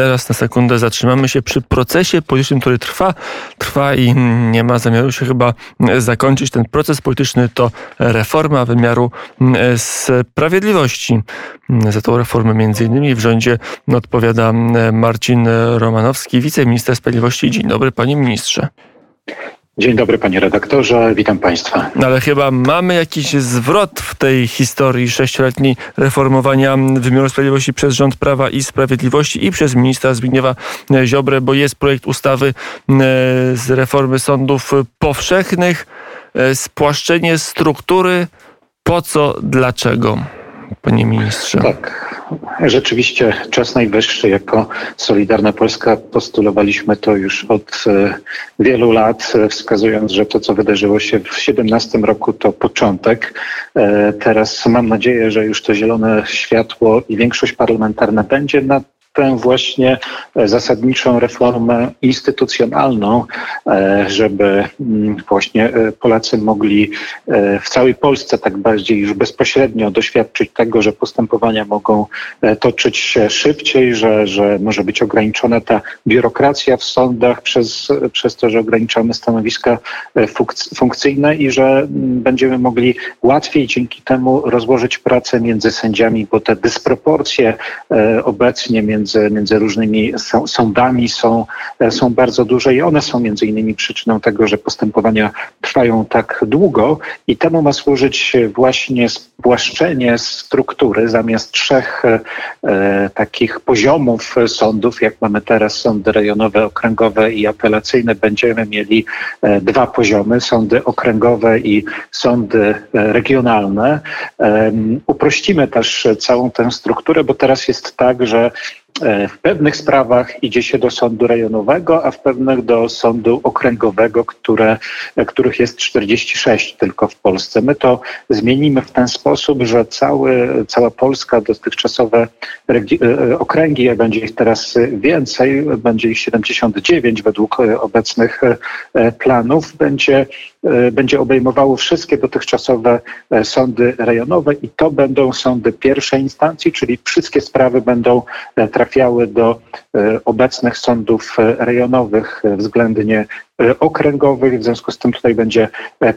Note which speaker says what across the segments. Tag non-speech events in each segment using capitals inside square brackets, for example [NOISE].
Speaker 1: Teraz na sekundę zatrzymamy się przy procesie politycznym, który trwa, trwa i nie ma zamiaru się chyba zakończyć. Ten proces polityczny to reforma wymiaru sprawiedliwości. Za tą reformę między innymi w rządzie odpowiada Marcin Romanowski, wiceminister sprawiedliwości. Dzień dobry panie ministrze.
Speaker 2: Dzień dobry panie redaktorze, witam państwa.
Speaker 1: No ale chyba mamy jakiś zwrot w tej historii sześcioletniej reformowania wymiaru sprawiedliwości przez rząd Prawa i Sprawiedliwości i przez ministra Zbigniewa Ziobrę, bo jest projekt ustawy e, z reformy sądów powszechnych, e, spłaszczenie struktury, po co, dlaczego? Panie ministrze.
Speaker 2: Tak, rzeczywiście czas najwyższy. Jako Solidarna Polska postulowaliśmy to już od e, wielu lat, e, wskazując, że to, co wydarzyło się w 2017 roku, to początek. E, teraz mam nadzieję, że już to zielone światło i większość parlamentarna będzie na tę właśnie e, zasadniczą reformę instytucjonalną, e, żeby mm, właśnie e, Polacy mogli w całej Polsce tak bardziej już bezpośrednio doświadczyć tego, że postępowania mogą toczyć się szybciej, że, że może być ograniczona ta biurokracja w sądach przez, przez to, że ograniczamy stanowiska funkcyjne i że mm, będziemy mogli łatwiej dzięki temu rozłożyć pracę między sędziami, bo te dysproporcje obecnie między między, między różnymi sądami są, są bardzo duże i one są między innymi przyczyną tego, że postępowania trwają tak długo i temu ma służyć właśnie spłaszczenie struktury zamiast trzech e, takich poziomów sądów, jak mamy teraz sądy rejonowe, okręgowe i apelacyjne, będziemy mieli e, dwa poziomy, sądy okręgowe i sądy e, regionalne. E, uprościmy też całą tę strukturę, bo teraz jest tak, że E, w pewnych sprawach idzie się do sądu rejonowego, a w pewnych do sądu okręgowego, które, e, których jest 46 tylko w Polsce. My to zmienimy w ten sposób, że cały, cała Polska, dotychczasowe e, okręgi, a będzie ich teraz więcej, będzie ich 79 według obecnych planów, będzie, będzie obejmowało wszystkie dotychczasowe sądy rejonowe i to będą sądy pierwszej instancji, czyli wszystkie sprawy będą trafiały do e, obecnych sądów e, rejonowych e, względnie okręgowych. W związku z tym tutaj będzie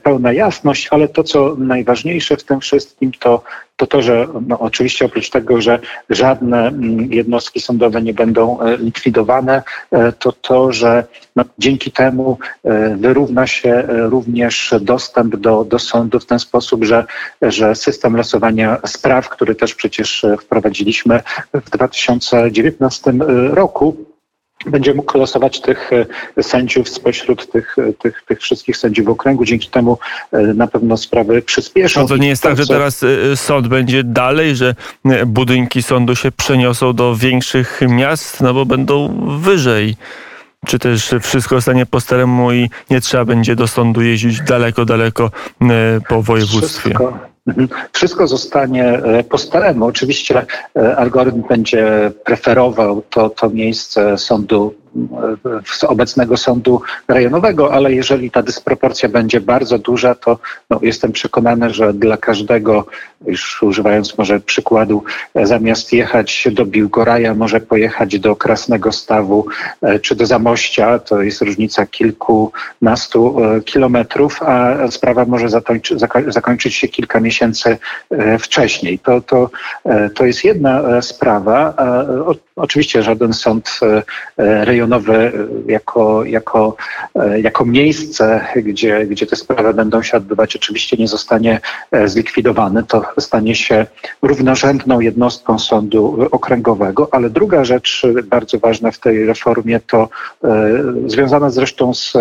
Speaker 2: pełna jasność, ale to, co najważniejsze w tym wszystkim, to to, to że no, oczywiście oprócz tego, że żadne mm, jednostki sądowe nie będą likwidowane, to to, że no, dzięki temu wyrówna się również dostęp do, do sądu w ten sposób, że, że system losowania spraw, który też przecież wprowadziliśmy w 2019 roku, będzie mógł losować tych e, sędziów spośród tych, e, tych, tych wszystkich sędziów okręgu. Dzięki temu e, na pewno sprawy przyspieszą.
Speaker 1: No to nie jest tak, że teraz sąd będzie dalej, że budynki sądu się przeniosą do większych miast, no bo będą wyżej. Czy też wszystko zostanie po staremu i nie trzeba będzie do sądu jeździć daleko, daleko po województwie?
Speaker 2: Wszystko. Wszystko zostanie e, po staremu. Oczywiście e, algorytm będzie preferował to, to miejsce sądu obecnego sądu rejonowego, ale jeżeli ta dysproporcja będzie bardzo duża, to no, jestem przekonany, że dla każdego, już używając może przykładu, zamiast jechać do Biłgoraja, może pojechać do Krasnego Stawu e, czy do Zamościa, to jest różnica kilkunastu e, kilometrów, a sprawa może zakończy, zakończyć się kilka miesięcy e, wcześniej. To, to, to jest jedna sprawa. Oczywiście żaden sąd rejonowy rejonowe jako, jako, e, jako miejsce, gdzie, gdzie te sprawy będą się odbywać, oczywiście nie zostanie e, zlikwidowane. To stanie się równorzędną jednostką sądu okręgowego. Ale druga rzecz bardzo ważna w tej reformie to e, związana zresztą z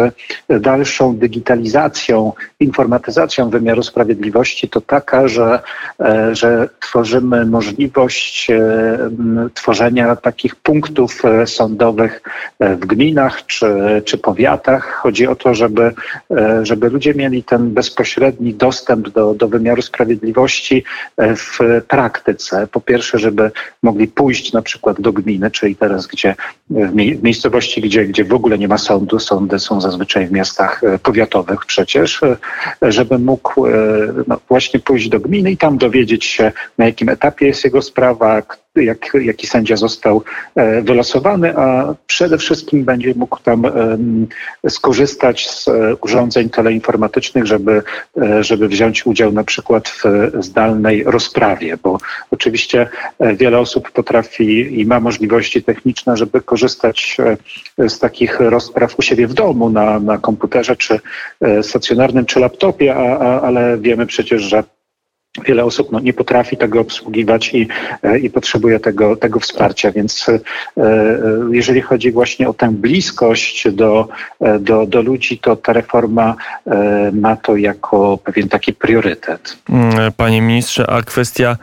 Speaker 2: dalszą digitalizacją, informatyzacją wymiaru sprawiedliwości, to taka, że, że tworzymy możliwość tworzenia takich punktów sądowych w gminach czy, czy powiatach. Chodzi o to, żeby, e, żeby ludzie mieli ten bezpośredni dostęp do, do wymiaru sprawiedliwości e, w praktyce. Po pierwsze, żeby mogli pójść na przykład do gminy, czyli teraz, gdzie w miejscowości, gdzie, gdzie w ogóle nie ma sądu, sądy są zazwyczaj w miastach e, powiatowych przecież, żeby mógł no, właśnie pójść do gminy i tam dowiedzieć się, na jakim etapie jest jego sprawa, jak, jaki sędzia został e, wylosowany, a przede wszystkim będzie mógł tam skorzystać z e, urządzeń teleinformatycznych, żeby, e, żeby wziąć udział na przykład w zdalnej rozprawie, bo oczywiście wiele osób potrafi i ma możliwości techniczne, żeby korzystać z takich rozpraw u siebie w domu na, na komputerze, czy stacjonarnym, czy laptopie, a, a, ale wiemy przecież, że wiele osób no, nie potrafi tego obsługiwać i, e, i potrzebuje tego, tego wsparcia. Więc e, e, jeżeli chodzi właśnie o tę bliskość do, do, do ludzi, to ta reforma ma to jako pewien taki priorytet.
Speaker 1: Mm, panie ministrze, a kwestia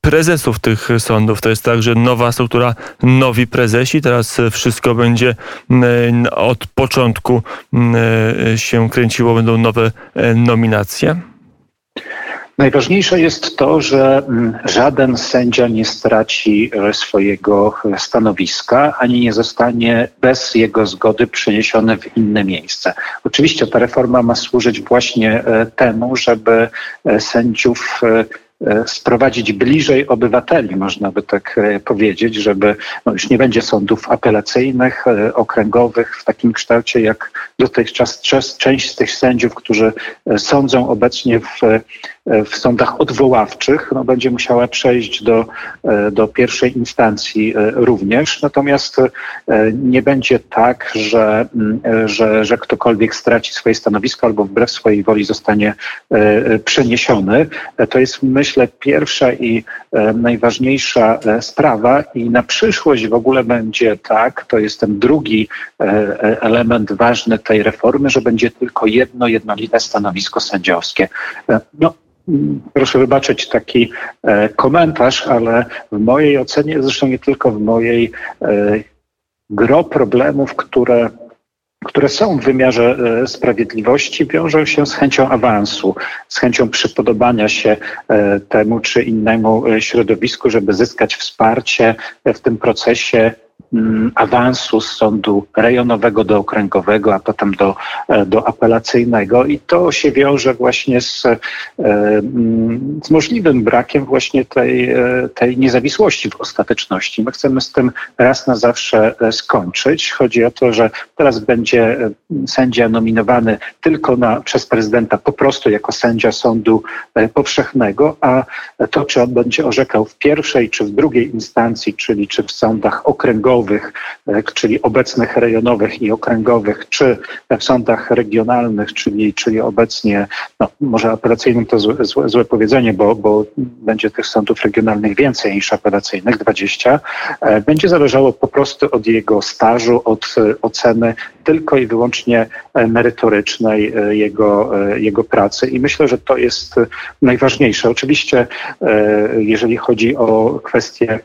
Speaker 1: prezesów tych sądów, to jest tak, że nowa struktura, nowi prezesi, teraz wszystko będzie od początku się kręciło, będą nowe nominacje?
Speaker 2: Najważniejsze jest to, że mm, żaden sędzia nie straci e, swojego e, stanowiska, ani nie zostanie bez jego zgody przeniesiony w inne miejsce. Oczywiście ta reforma ma służyć właśnie e, temu, żeby sędziów sprowadzić bliżej obywateli, można by tak powiedzieć, żeby no już nie będzie sądów apelacyjnych, okręgowych w takim kształcie jak dotychczas. Część z tych sędziów, którzy sądzą obecnie w w sądach odwoławczych no, będzie musiała przejść do, e, do pierwszej instancji e, również. Natomiast e, nie będzie tak, że, że, że ktokolwiek straci swoje stanowisko albo wbrew swojej woli zostanie przeniesiony. To jest, myślę, pierwsza i najważniejsza sprawa i na przyszłość w ogóle będzie tak, to jest ten drugi element ważny tej reformy, że będzie tylko jedno jednolite stanowisko sędziowskie. No, proszę wybaczyć taki e, komentarz, ale w mojej ocenie, zresztą nie tylko w mojej, e, gro problemów, które które są w wymiarze e, sprawiedliwości, wiążą się z chęcią awansu, z chęcią przypodobania się temu czy innemu środowisku, żeby zyskać wsparcie w tym procesie awansu z sądu rejonowego do okręgowego, a potem do, e, do apelacyjnego i to się wiąże właśnie z, e, mm, z możliwym brakiem właśnie tej, e, tej niezawisłości w ostateczności. My chcemy z tym raz na zawsze skończyć. Chodzi o to, że teraz będzie sędzia nominowany tylko na, przez prezydenta po prostu jako sędzia sądu powszechnego, a to, czy on będzie orzekał w pierwszej czy w drugiej instancji, czyli czy w sądach okręgowych, E, czyli obecnych rejonowych i okręgowych, czy w sądach regionalnych, czyli, czyli obecnie, no, może apelacyjnym to złe, złe, złe powiedzenie, bo, bo będzie tych sądów regionalnych więcej niż apelacyjnych, 20, e, będzie zależało po prostu od jego stażu, od oceny tylko i wyłącznie merytorycznej e, jego, jego pracy. I myślę, że to jest najważniejsze. Oczywiście, jeżeli chodzi o kwestie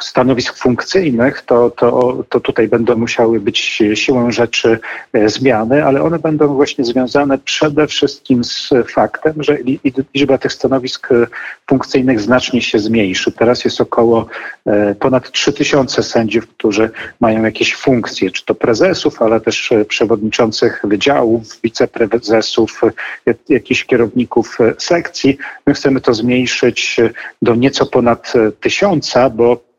Speaker 2: stanowisk funkcyjnych, innych, to, to, to tutaj będą musiały być siłą rzeczy e, zmiany, ale one będą właśnie związane przede wszystkim z faktem, że liczba tych stanowisk e, funkcyjnych znacznie się zmniejszy. Teraz jest około e, ponad 3000 sędziów, którzy mają jakieś funkcje, czy to prezesów, ale też przewodniczących wydziałów, wiceprezesów, jakichś kierowników sekcji. My chcemy to zmniejszyć do nieco ponad tysiąca, bo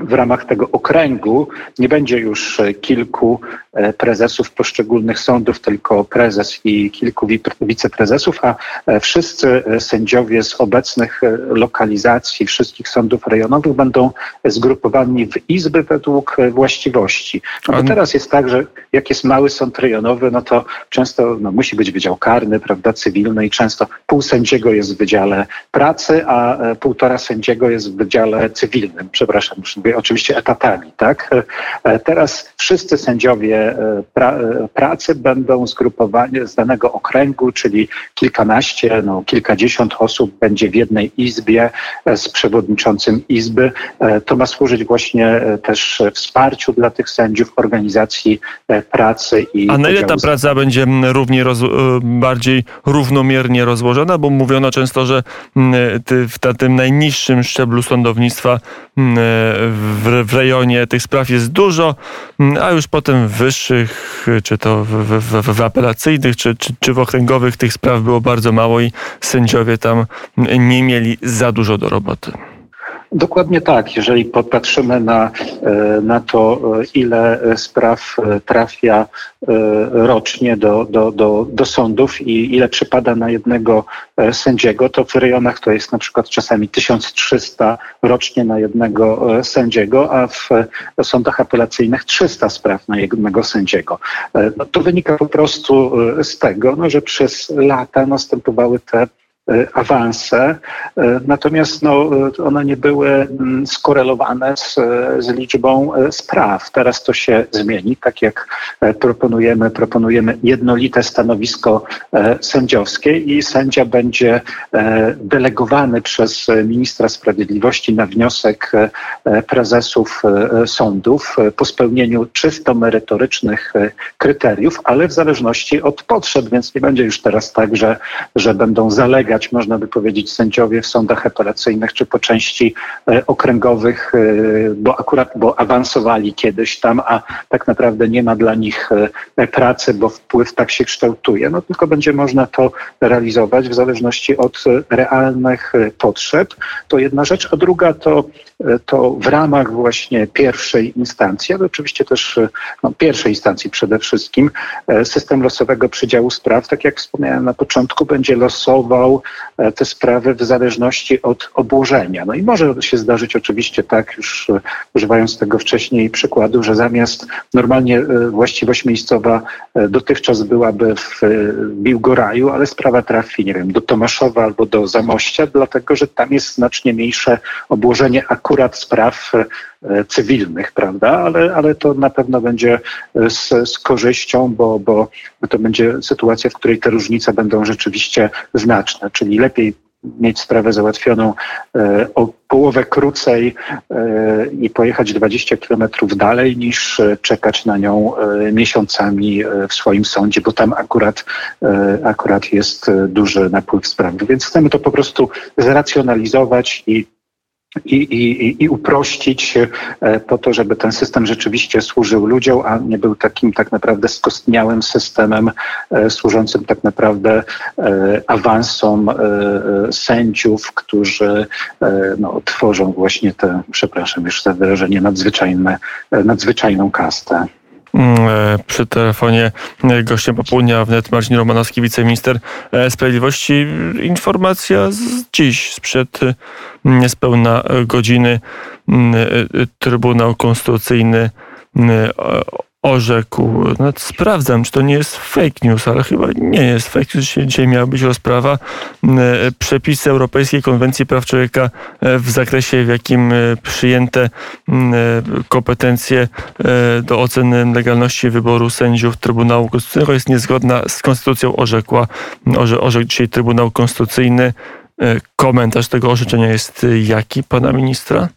Speaker 2: w ramach tego okręgu nie będzie już e, kilku e, prezesów poszczególnych sądów, tylko prezes i kilku wiceprezesów, a e, wszyscy sędziowie z obecnych lokalizacji wszystkich sądów rejonowych będą zgrupowani w izby według właściwości. No bo teraz jest tak, że jak jest mały sąd rejonowy, no to często no, musi być wydział karny, prawda, cywilny i często pół sędziego jest w wydziale pracy, a półtora sędziego jest w wydziale cywilnym. Przepraszam, już mówię oczywiście etatami. Tak? E, teraz wszyscy sędziowie e, pra, e, pracy będą zgrupowani z danego okręgu, czyli kilkanaście, no, kilkadziesiąt osób będzie w jednej izbie z przewodniczącym izby. To ma służyć właśnie też wsparciu dla tych sędziów, organizacji pracy i.
Speaker 1: A na ile ta praca będzie równie roz, bardziej równomiernie rozłożona? Bo mówiono często, że w tym najniższym szczeblu sądownictwa w, w rejonie tych spraw jest dużo, mm, a już potem w wyższych, czy to w, w, w apelacyjnych, czy, czy, czy w okręgowych tych spraw było bardzo mało i sędziowie tam nie mieli za dużo do roboty.
Speaker 2: Dokładnie tak. Jeżeli popatrzymy na, e, na to, e, ile spraw e, trafia rocznie do, do, do, do sądów i ile przypada na jednego sędziego, to w rejonach to jest na przykład czasami 1300 rocznie na jednego sędziego, a w sądach apelacyjnych 300 spraw na jednego sędziego. No, to wynika po prostu z tego, no, że przez lata następowały te awanse, e, natomiast no, one nie były mm, skorelowane z, z liczbą e, spraw. Teraz to się zmieni, tak jak proponujemy, proponujemy jednolite stanowisko sędziowskie i sędzia będzie delegowany przez ministra sprawiedliwości na wniosek prezesów sądów po spełnieniu czysto merytorycznych kryteriów, ale w zależności od potrzeb, więc nie będzie już teraz tak, że, że będą zalegać można by powiedzieć, sędziowie w sądach apelacyjnych czy po części e, okręgowych, e, bo akurat bo awansowali kiedyś tam, a tak naprawdę nie ma dla nich e, pracy, bo wpływ tak się kształtuje. No tylko będzie można to realizować w zależności od realnych potrzeb. To jedna rzecz, a druga to, to w ramach właśnie pierwszej instancji, ale oczywiście też no, pierwszej instancji przede wszystkim, system losowego przydziału spraw, tak jak wspomniałem na początku, będzie losował E, te sprawy w zależności od obłożenia. No i może się zdarzyć oczywiście tak, już e, używając tego wcześniej przykładu, że zamiast normalnie e, właściwość miejscowa dotychczas byłaby w Biłgoraju, ale sprawa trafi, nie wiem, do Tomaszowa albo do Zamościa, dlatego że tam jest znacznie mniejsze obłożenie akurat spraw cywilnych, prawda? Ale, ale to na pewno będzie z, z korzyścią, bo, bo to będzie sytuacja, w której te różnice będą rzeczywiście znaczne, czyli lepiej mieć sprawę załatwioną e, o połowę krócej e, i pojechać 20 kilometrów dalej niż czekać na nią e, miesiącami w swoim sądzie, bo tam akurat, akurat jest duży napływ spraw. Więc chcemy to po prostu zracjonalizować i i, i, i uprościć e, po to, żeby ten system rzeczywiście służył ludziom, a nie był takim tak naprawdę skostniałym systemem e, służącym tak naprawdę e, awansom sędziów, którzy no, tworzą właśnie tę, przepraszam już za wyrażenie, nadzwyczajne, nadzwyczajną kastę.
Speaker 1: Mm, przy telefonie gościem popołudnia wnet Marcin Romanowski, wiceminister sprawiedliwości. Informacja z dziś, sprzed niespełna godziny mm, Trybunał Konstytucyjny mm, orzekł, no, sprawdzam, czy to nie jest fake news, ale chyba nie jest fake news, dzisiaj miała być rozprawa, przepisy Europejskiej Konwencji Praw Człowieka e, w zakresie, w jakim e, przyjęte kompetencje e, do oceny legalności wyboru sędziów Trybunału Konstytucyjnego jest niezgodna z Konstytucją, orzekła, orze, orzekł dzisiaj Trybunał Konstytucyjny. Komentarz tego orzeczenia jest jaki pana ministra?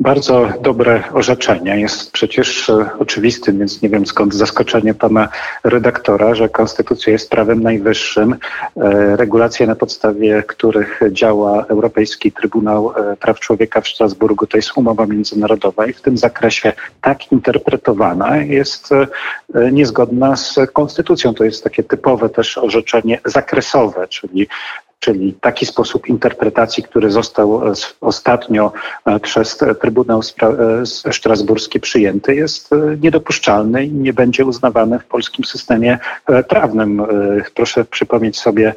Speaker 2: Bardzo dobre orzeczenie. Jest przecież e, oczywistym, więc nie wiem skąd zaskoczenie pana redaktora, że konstytucja jest prawem najwyższym. E, regulacje, na podstawie których działa Europejski Trybunał Praw Człowieka w Strasburgu, to jest umowa międzynarodowa i w tym zakresie tak interpretowana jest niezgodna z konstytucją. To jest takie typowe też orzeczenie zakresowe, czyli czyli taki sposób interpretacji, który został e, ostatnio e, przez Trybunał e, Strasburski przyjęty, jest niedopuszczalny i nie będzie uznawany w polskim systemie prawnym. Proszę przypomnieć sobie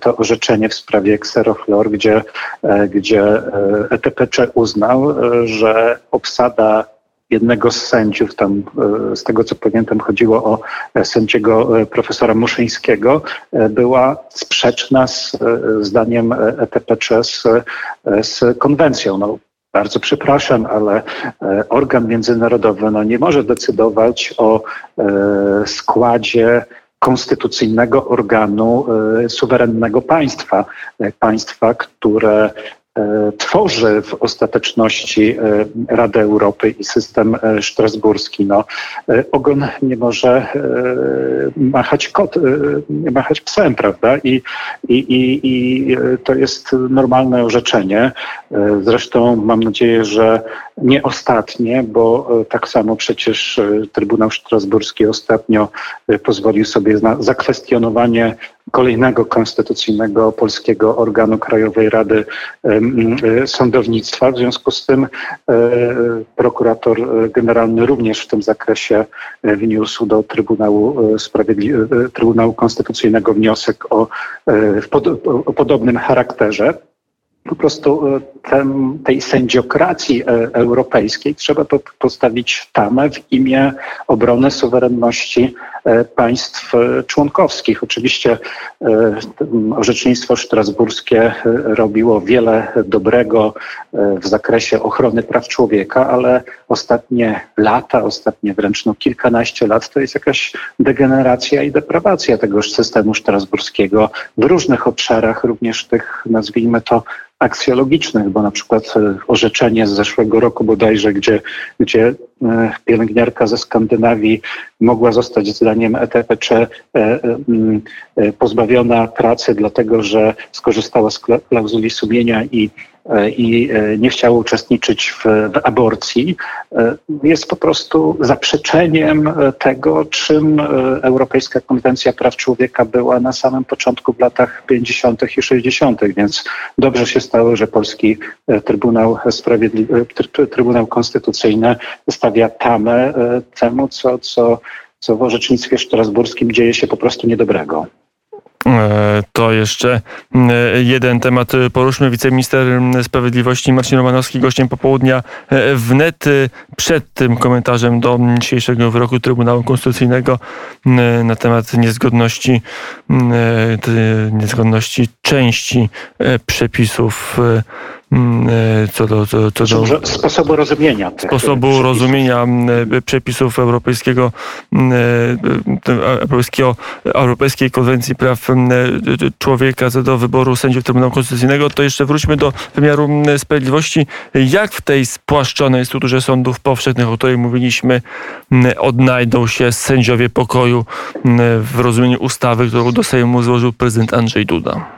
Speaker 2: to orzeczenie w sprawie Xeroflor, gdzie, gdzie ETPC uznał, że obsada jednego z sędziów, tam e, z tego co pamiętam chodziło o e, sędziego e, profesora Muszyńskiego, była sprzeczna z zdaniem ETPC z, z konwencją. No, bardzo przepraszam, ale organ międzynarodowy no, nie może decydować o składzie konstytucyjnego organu suwerennego państwa, państwa, które tworzy w ostateczności e, Radę Europy i system e, strasburski. No, ogon nie może machać, kot, machać psem, prawda? I, i, i, I to jest normalne orzeczenie. Zresztą mam nadzieję, że nie ostatnie, bo tak samo przecież Trybunał Strasburski ostatnio pozwolił sobie na zakwestionowanie kolejnego konstytucyjnego polskiego organu Krajowej Rady Sądownictwa. W związku z tym prokurator generalny również w tym zakresie wniósł do Trybunału, Sprawiedli Trybunału Konstytucyjnego wniosek o, o podobnym charakterze po prostu e, tem, tej sędziokracji e, europejskiej trzeba postawić tamę w imię obrony suwerenności e, państw członkowskich. Oczywiście orzecznictwo strasburskie robiło wiele dobrego w zakresie ochrony praw człowieka, ale ostatnie lata, ostatnie wręcz no kilkanaście lat to jest jakaś degeneracja i deprawacja tegoż systemu strasburskiego w różnych obszarach, również tych nazwijmy to aksjologicznych, bo na przykład e, orzeczenie z zeszłego roku bodajże, gdzie, gdzie e, pielęgniarka ze Skandynawii mogła zostać zdaniem ETPC e, pozbawiona pracy, dlatego że skorzystała z klauzuli sumienia i i e, nie chciało uczestniczyć w, w, aborcji, e, jest po prostu zaprzeczeniem tego, czym Europejska Konwencja Praw Człowieka była na samym początku w latach 50. i 60., więc dobrze się stało, że polski Trybunał, Sprawiedli Trybunał Konstytucyjny stawia tamę temu, co, co, co w orzecznictwie strasburskim dzieje się po prostu niedobrego.
Speaker 1: E, to jeszcze e, jeden temat poruszmy. Wiceminister Sprawiedliwości Marcin Romanowski gościem popołudnia e, wnet przed tym komentarzem do dzisiejszego wyroku Trybunału Konstytucyjnego na temat niezgodności, niezgodności części przepisów
Speaker 2: Mm, e, co do, co, co do sposobu rozumienia
Speaker 1: sposobu przepisów. rozumienia e, przepisów europejskiego, mm, e, europejskiego, Europejskiej Konwencji Praw Człowieka co do wyboru sędziów Trybunału Konstytucyjnego, to jeszcze wróćmy do wymiaru sprawiedliwości. Jak w tej spłaszczonej strukturze sądów powszechnych, o której mówiliśmy, odnajdą się sędziowie pokoju w rozumieniu ustawy, którą do Sejmu złożył prezydent Andrzej Duda?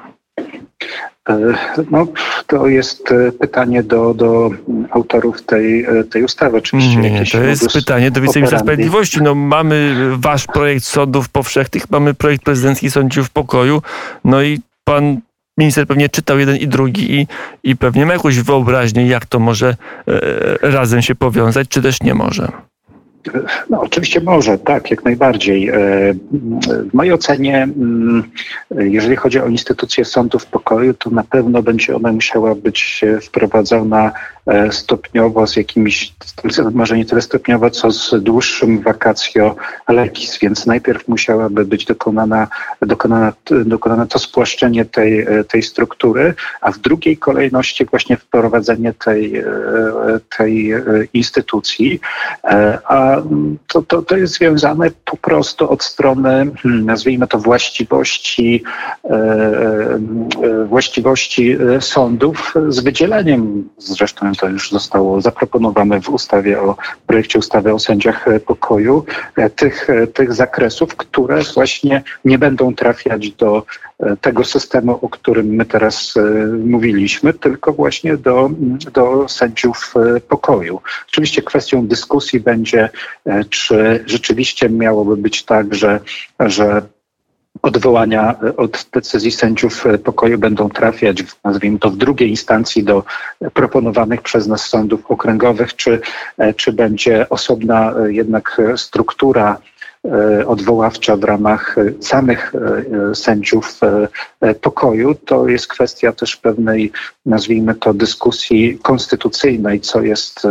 Speaker 2: E, no, to jest e, pytanie do, do autorów tej, e, tej ustawy.
Speaker 1: Oczywiście nie, to jest pytanie do wiceministra sprawiedliwości. No, mamy wasz projekt sądów powszechnych, mamy projekt prezydencki sądziów pokoju, no i pan minister pewnie czytał jeden i drugi i, i pewnie ma jakąś wyobraźnię, jak to może razem się powiązać, czy też nie może.
Speaker 2: No, oczywiście może, tak, jak najbardziej. E, w mojej ocenie, mm, jeżeli chodzi o instytucję sądów pokoju, to na pewno będzie ona musiała być wprowadzona e, stopniowo z jakimiś, może nie tyle stopniowo, co z dłuższym vacatio legis, więc najpierw musiałaby być dokonana, dokonana, dokonane to spłaszczenie tej, e, tej struktury, a w drugiej kolejności właśnie wprowadzenie tej, tej instytucji. A to, to, to jest związane po prostu od strony, hmm, nazwijmy to, właściwości, e, e, właściwości e, sądów z wydzieleniem, zresztą to już zostało zaproponowane w ustawie o projekcie ustawy o sędziach pokoju, tych, tych zakresów, które właśnie nie będą trafiać do tego systemu, o którym my teraz mówiliśmy, tylko właśnie do, do sędziów pokoju. Oczywiście kwestią dyskusji będzie E, czy rzeczywiście miałoby być tak, że, że odwołania od decyzji sędziów pokoju będą trafiać, nazwijmy to, w drugiej instancji do proponowanych przez nas sądów okręgowych, czy, e, czy będzie osobna e, jednak struktura E, odwoławcza w ramach e, samych e, sędziów pokoju, to jest kwestia też pewnej, nazwijmy to, dyskusji konstytucyjnej, co jest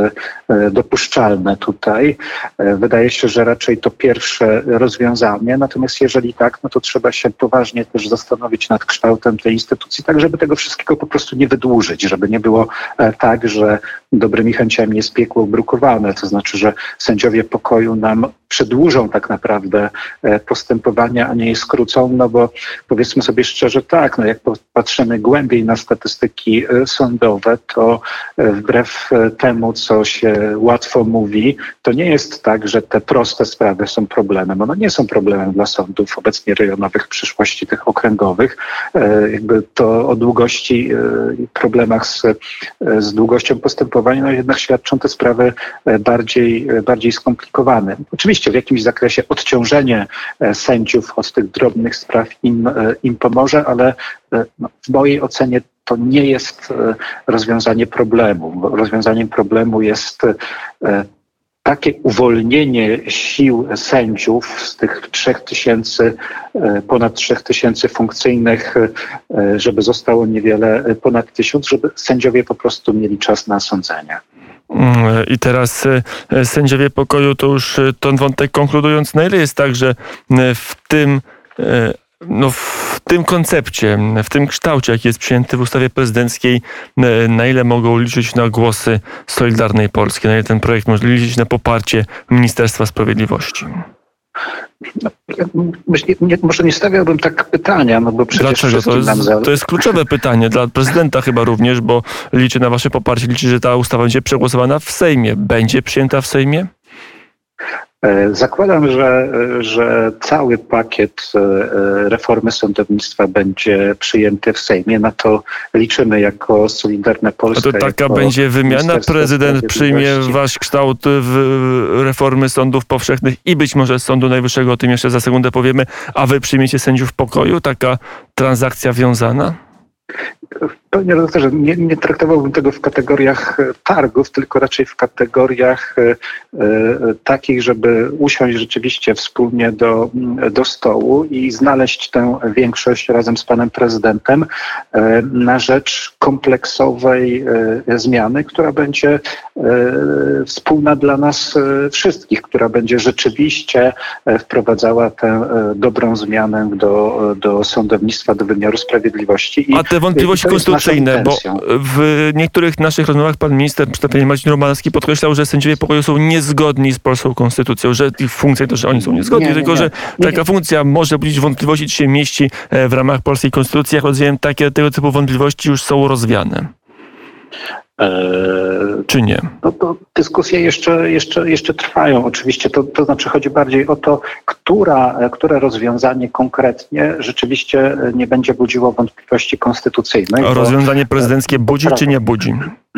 Speaker 2: dopuszczalne tutaj. Wydaje się, że raczej to pierwsze rozwiązanie, natomiast jeżeli tak, no to trzeba się poważnie też zastanowić nad kształtem tej instytucji, tak żeby tego wszystkiego po prostu nie wydłużyć, żeby nie było tak, że dobrymi chęciami jest piekło brukowane, to znaczy, że sędziowie pokoju nam przedłużą tak naprawdę e, postępowania, a nie je skrócą, no bo powiedzmy sobie szczerze tak, no jak patrzymy głębiej na statystyki e, sądowe, to e, wbrew temu, co się łatwo mówi, to nie jest tak, że te proste sprawy są problemem. One nie są problemem dla sądów obecnie rejonowych, w przyszłości tych okręgowych. Jakby to o długości i problemach z, z długością postępowania, no jednak świadczą te sprawy bardziej, bardziej skomplikowane. Oczywiście w jakimś zakresie odciążenie sędziów od tych drobnych spraw im, im pomoże, ale no, w mojej ocenie to nie jest rozwiązanie problemu. Rozwiązaniem problemu jest takie uwolnienie sił sędziów z tych trzech tysięcy, e, ponad trzech tysięcy funkcyjnych, e, żeby zostało niewiele ponad tysiąc, żeby sędziowie po prostu mieli czas na sądzenie.
Speaker 1: I teraz e, sędziowie pokoju, to już ten wątek konkludując, na ile jest tak, że w tym no, w tym koncepcie, w tym kształcie, jaki jest przyjęty w ustawie prezydenckiej, e, na ile mogą liczyć na głosy Solidarnej Polski, na ile ten projekt może liczyć na poparcie Ministerstwa Sprawiedliwości?
Speaker 2: Nie, może nie stawiałbym tak pytania, no bo przecież
Speaker 1: Dlaczego? To jest, to jest kluczowe pytanie dla prezydenta chyba również, bo liczy na wasze poparcie, liczy, że ta ustawa będzie przegłosowana w Sejmie. Będzie przyjęta w Sejmie?
Speaker 2: E, zakładam, że, że cały pakiet e, reformy sądownictwa będzie przyjęty w Sejmie. Na to liczymy jako Solidarna Polska.
Speaker 1: A to taka będzie wymiana? Prezydent przyjmie wasz kształt reformy sądów powszechnych i być może Sądu Najwyższego, o tym jeszcze za sekundę powiemy, a wy przyjmiecie sędziów pokoju? Taka transakcja wiązana?
Speaker 2: Panie redaktorze, nie, nie traktowałbym tego w kategoriach e, targów, tylko raczej w kategoriach e, e, takich, żeby usiąść rzeczywiście wspólnie do, mm, do stołu i znaleźć tę większość razem z panem prezydentem na rzecz kompleksowej zmiany, która będzie wspólna dla nas wszystkich, która będzie rzeczywiście wprowadzała tę dobrą zmianę do, do sądownictwa, do wymiaru sprawiedliwości.
Speaker 1: I te wątpliwości konstytucyjne bo w niektórych naszych rozmowach pan minister, przedstawienie Marcin Romanowski podkreślał, że sędziowie pokoju są niezgodni z polską konstytucją, że ich funkcja to, że oni są niezgodni, nie, tylko nie, że nie, taka funkcja może budzić wątpliwości, czy się mieści e, w ramach polskiej konstytucji. Jak rozumiem, takie tego typu wątpliwości już są rozwiane. Eee, czy nie?
Speaker 2: No to dyskusje jeszcze, jeszcze, jeszcze trwają. Oczywiście to, to znaczy chodzi bardziej o to, która, które rozwiązanie konkretnie rzeczywiście nie będzie budziło wątpliwości konstytucyjnych.
Speaker 1: A rozwiązanie prezydenckie budzi czy nie budzi? [CLEARS THROAT]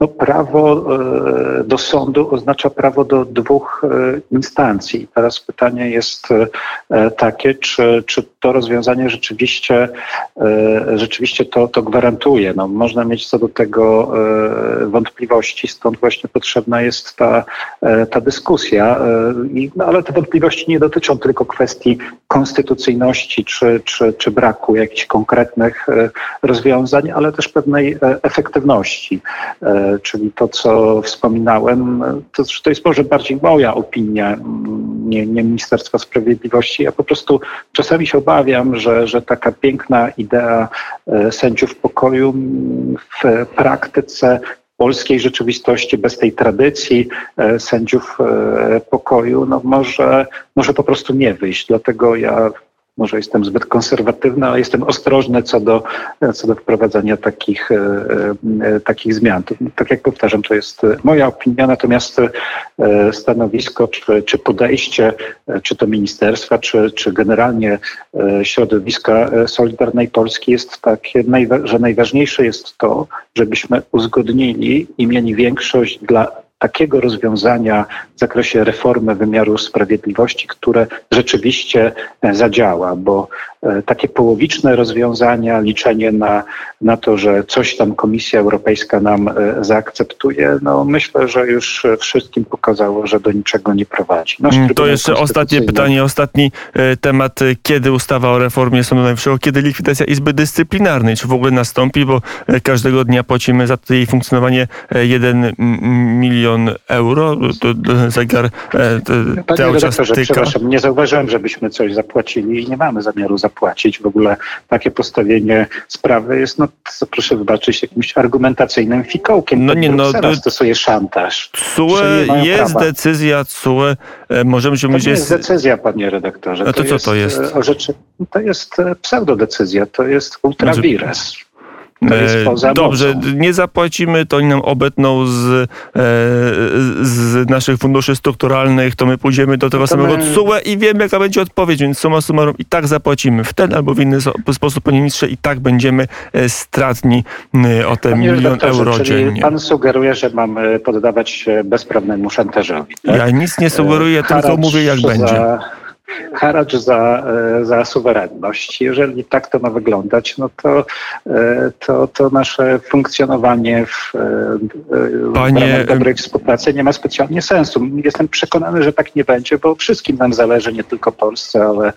Speaker 2: No, prawo e, do sądu oznacza prawo do dwóch e, instancji. Teraz pytanie jest e, takie, czy, czy to rozwiązanie rzeczywiście, rzeczywiście to, to gwarantuje. No, można mieć co do tego wątpliwości, stąd właśnie potrzebna jest ta, ta dyskusja. No, ale te wątpliwości nie dotyczą tylko kwestii konstytucyjności czy, czy, czy braku jakichś konkretnych rozwiązań, ale też pewnej efektywności. E, czyli to, co wspominałem, to, to jest może bardziej moja opinia, nie, nie Ministerstwa Sprawiedliwości. Ja po prostu czasami się obawiam, że, że taka piękna idea e, sędziów pokoju w praktyce polskiej rzeczywistości, bez tej tradycji e, sędziów pokoju, no może, może po prostu nie wyjść. Dlatego ja może jestem zbyt konserwatywny, ale jestem ostrożny co do, co do wprowadzania takich, e, e, takich zmian. tak jak powtarzam, to jest moja opinia, natomiast e, stanowisko czy, czy podejście, czy to ministerstwa, czy, czy generalnie środowiska Solidarnej Polski jest takie, że najważniejsze jest to, żebyśmy uzgodnili i mieli większość dla takiego rozwiązania w zakresie reformy wymiaru sprawiedliwości, które rzeczywiście e, zadziała, bo takie połowiczne rozwiązania, liczenie na, na to, że coś tam Komisja Europejska nam e, zaakceptuje, no myślę, że już wszystkim pokazało, że do niczego nie prowadzi.
Speaker 1: Mm, to jeszcze ostatnie pytanie, ostatni temat. Kiedy ustawa o reformie Sądu Najwyższego, kiedy likwidacja Izby Dyscyplinarnej, czy w ogóle nastąpi, bo każdego dnia płacimy za jej funkcjonowanie 1 milion euro. Zegar e,
Speaker 2: cały czas tyka. Przepraszam, nie zauważyłem, żebyśmy coś zapłacili i nie mamy zamiaru zapłacić. W ogóle takie postawienie sprawy jest, no proszę wybaczyć, jakimś argumentacyjnym fikołkiem. No nie, no to stosuje szantaż.
Speaker 1: CUE jest prawa. decyzja CUE. E, możemy się
Speaker 2: mówić... To jest decyzja, panie redaktorze.
Speaker 1: A to, to co to jest?
Speaker 2: O rzeczy, to jest pseudodecyzja, to jest ultrawires. To jest poza
Speaker 1: Dobrze,
Speaker 2: mocą.
Speaker 1: nie zapłacimy, to oni nam obetną z, e, z naszych funduszy strukturalnych, to my pójdziemy do tego
Speaker 2: To
Speaker 1: samego
Speaker 2: my-
Speaker 1: CUE i wiemy, jaka będzie odpowiedź, więc summa summarum i tak zapłacimy w ten albo w inny sposób, panie ministrze, i tak będziemy e, stratni e, o te
Speaker 2: Panie
Speaker 1: milion euro dziennie.
Speaker 2: Pan sugeruje, że mamy poddawać się bezprawnemu szantażowi. Tak?
Speaker 1: Ja nic nie sugeruję, tylko
Speaker 2: Haracz
Speaker 1: mówię, jak
Speaker 2: za,
Speaker 1: będzie.
Speaker 2: Haracz za, e, za suwerenność. Jeżeli tak to ma wyglądać, no to, e, to, to nasze funkcjonowanie w, e,
Speaker 1: Panie-
Speaker 2: w dobrej współpracy nie ma specjalnie sensu. Jestem przekonany, że tak nie będzie, bo wszystkim nam zależy, nie tylko Polsce, ale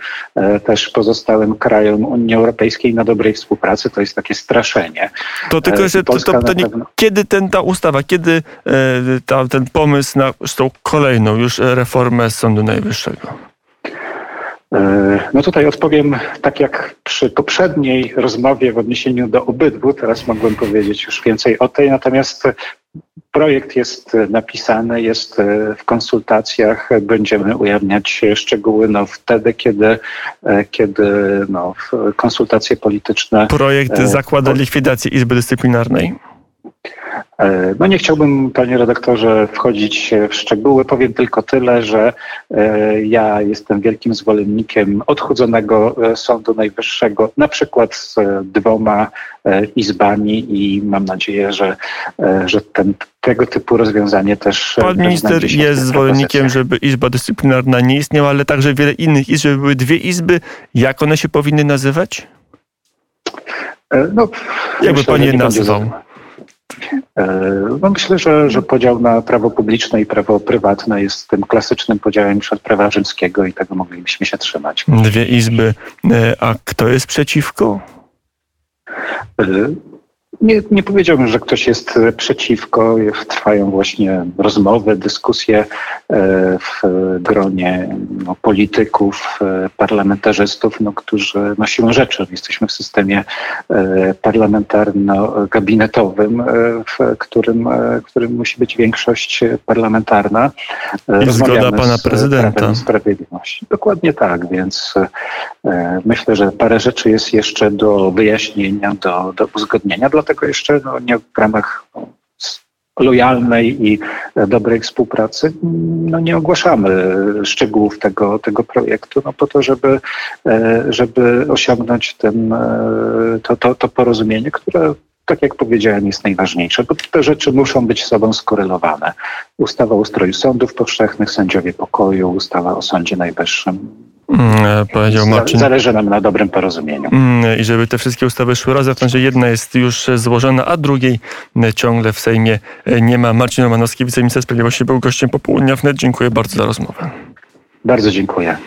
Speaker 2: też pozostałym krajom Unii Europejskiej na dobrej współpracy. To jest takie straszenie.
Speaker 1: To tylko
Speaker 2: E,
Speaker 1: jeszcze, to, to, to nie,
Speaker 2: pewno.
Speaker 1: kiedy ten, ta ustawa, kiedy ta, ten pomysł na zresztą kolejną już reformę Sądu Najwyższego?
Speaker 2: E, No tutaj odpowiem tak jak przy poprzedniej rozmowie w odniesieniu do obydwu. Teraz mogłem powiedzieć już więcej o tej, natomiast projekt jest napisany, jest w konsultacjach. Będziemy ujawniać szczegóły no, wtedy, kiedy, e, kiedy no, w- konsultacje polityczne
Speaker 1: Projekt
Speaker 2: E,
Speaker 1: zakłada likwidację Izby Dyscyplinarnej.
Speaker 2: E, No nie chciałbym, panie redaktorze, wchodzić w szczegóły. Powiem tylko tyle, że e, ja jestem wielkim zwolennikiem odchudzonego e, Sądu Najwyższego, na przykład z dwoma izbami i mam nadzieję, że, że ten, tego typu rozwiązanie też.
Speaker 1: Pan minister jest zwolennikiem, żeby Izba Dyscyplinarna nie istniała, ale także wiele innych izb, żeby były dwie izby. Jak one się powinny nazywać?
Speaker 2: No,
Speaker 1: Jakby pan je nazwał?
Speaker 2: E, No myślę, że, że podział na prawo publiczne i prawo prywatne jest tym klasycznym podziałem już od prawa rzymskiego i tego moglibyśmy się trzymać.
Speaker 1: Dwie izby. E, A kto jest przeciwko?
Speaker 2: Nie, nie powiedziałbym, że ktoś jest e, przeciwko. Trwają właśnie rozmowy, dyskusje e, w gronie no, polityków, e, parlamentarzystów, no, którzy no, siłą rzeczy jesteśmy w systemie parlamentarno-gabinetowym, w którym, e, którym musi być większość parlamentarna.
Speaker 1: I zgoda pana prezydenta.
Speaker 2: Sprawiedliwości. Dokładnie tak, więc myślę, że parę rzeczy jest jeszcze do wyjaśnienia, do, do uzgodnienia, dlatego jeszcze no, nie w ramach no, lojalnej i e, dobrej współpracy mm, no, nie ogłaszamy szczegółów tego, tego projektu, no, po to, żeby, e, żeby osiągnąć ten, e, to, to, to porozumienie, które tak jak powiedziałem, jest najważniejsze, bo te rzeczy muszą być z sobą skorelowane. Ustawa o ustroju sądów powszechnych, sędziowie pokoju, ustawa o Sądzie Najwyższym.
Speaker 1: Mm, e, Powiedział Marcin.
Speaker 2: Zależy nam na dobrym porozumieniu.
Speaker 1: Mm, I żeby te wszystkie ustawy szły razem, to znaczy jedna jest już złożona, a drugiej e, ciągle w Sejmie e, nie ma. Marcin Romanowski, wiceminister sprawiedliwości, był gościem popołudnia wnet. Dziękuję bardzo za rozmowę.
Speaker 2: Bardzo dziękuję.